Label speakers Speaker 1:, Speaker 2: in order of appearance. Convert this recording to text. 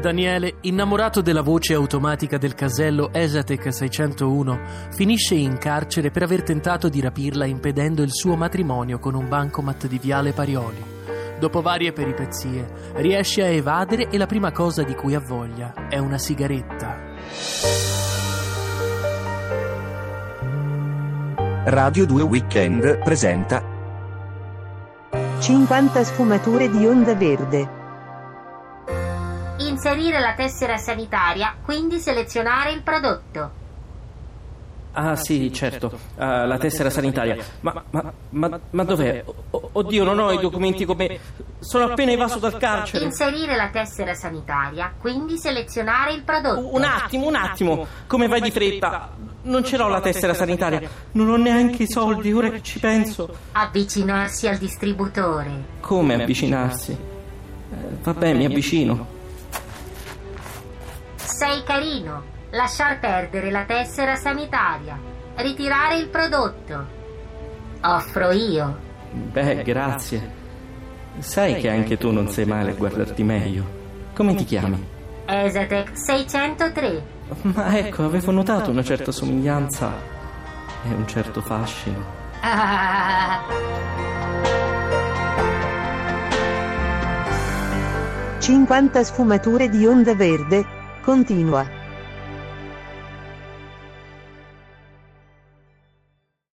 Speaker 1: Daniele, innamorato della voce automatica del casello Esatec 601, finisce in carcere per aver tentato di rapirla impedendo il suo matrimonio con un bancomat di Viale Parioli. Dopo varie peripezie, riesce a evadere e la prima cosa di cui ha voglia è una sigaretta.
Speaker 2: Radio 2 Weekend presenta
Speaker 3: 50 sfumature di onda verde.
Speaker 4: Inserire la tessera sanitaria, quindi selezionare il prodotto.
Speaker 5: Ah sì, certo, Ah, la tessera sanitaria. Ma, ma, ma, ma dov'è? O- oddio, non ho i documenti con me. Sono appena evaso dal carcere.
Speaker 4: Inserire la tessera sanitaria, quindi selezionare il prodotto.
Speaker 5: Un attimo, un attimo. Come vai di fretta? Non ce l'ho la tessera sanitaria. Non ho neanche i soldi, ora che ci penso.
Speaker 4: Avvicinarsi al distributore.
Speaker 5: Come avvicinarsi? Eh, vabbè, mi avvicino.
Speaker 4: Sei carino. Lasciar perdere la tessera sanitaria. Ritirare il prodotto. Offro io.
Speaker 5: Beh, grazie. Sai che anche tu non sei male a guardarti meglio. Come ti chiami?
Speaker 4: Esatec 603.
Speaker 5: Ma ecco, avevo notato una certa somiglianza e un certo fascino.
Speaker 4: Ah.
Speaker 3: 50 sfumature di onda verde. Continua.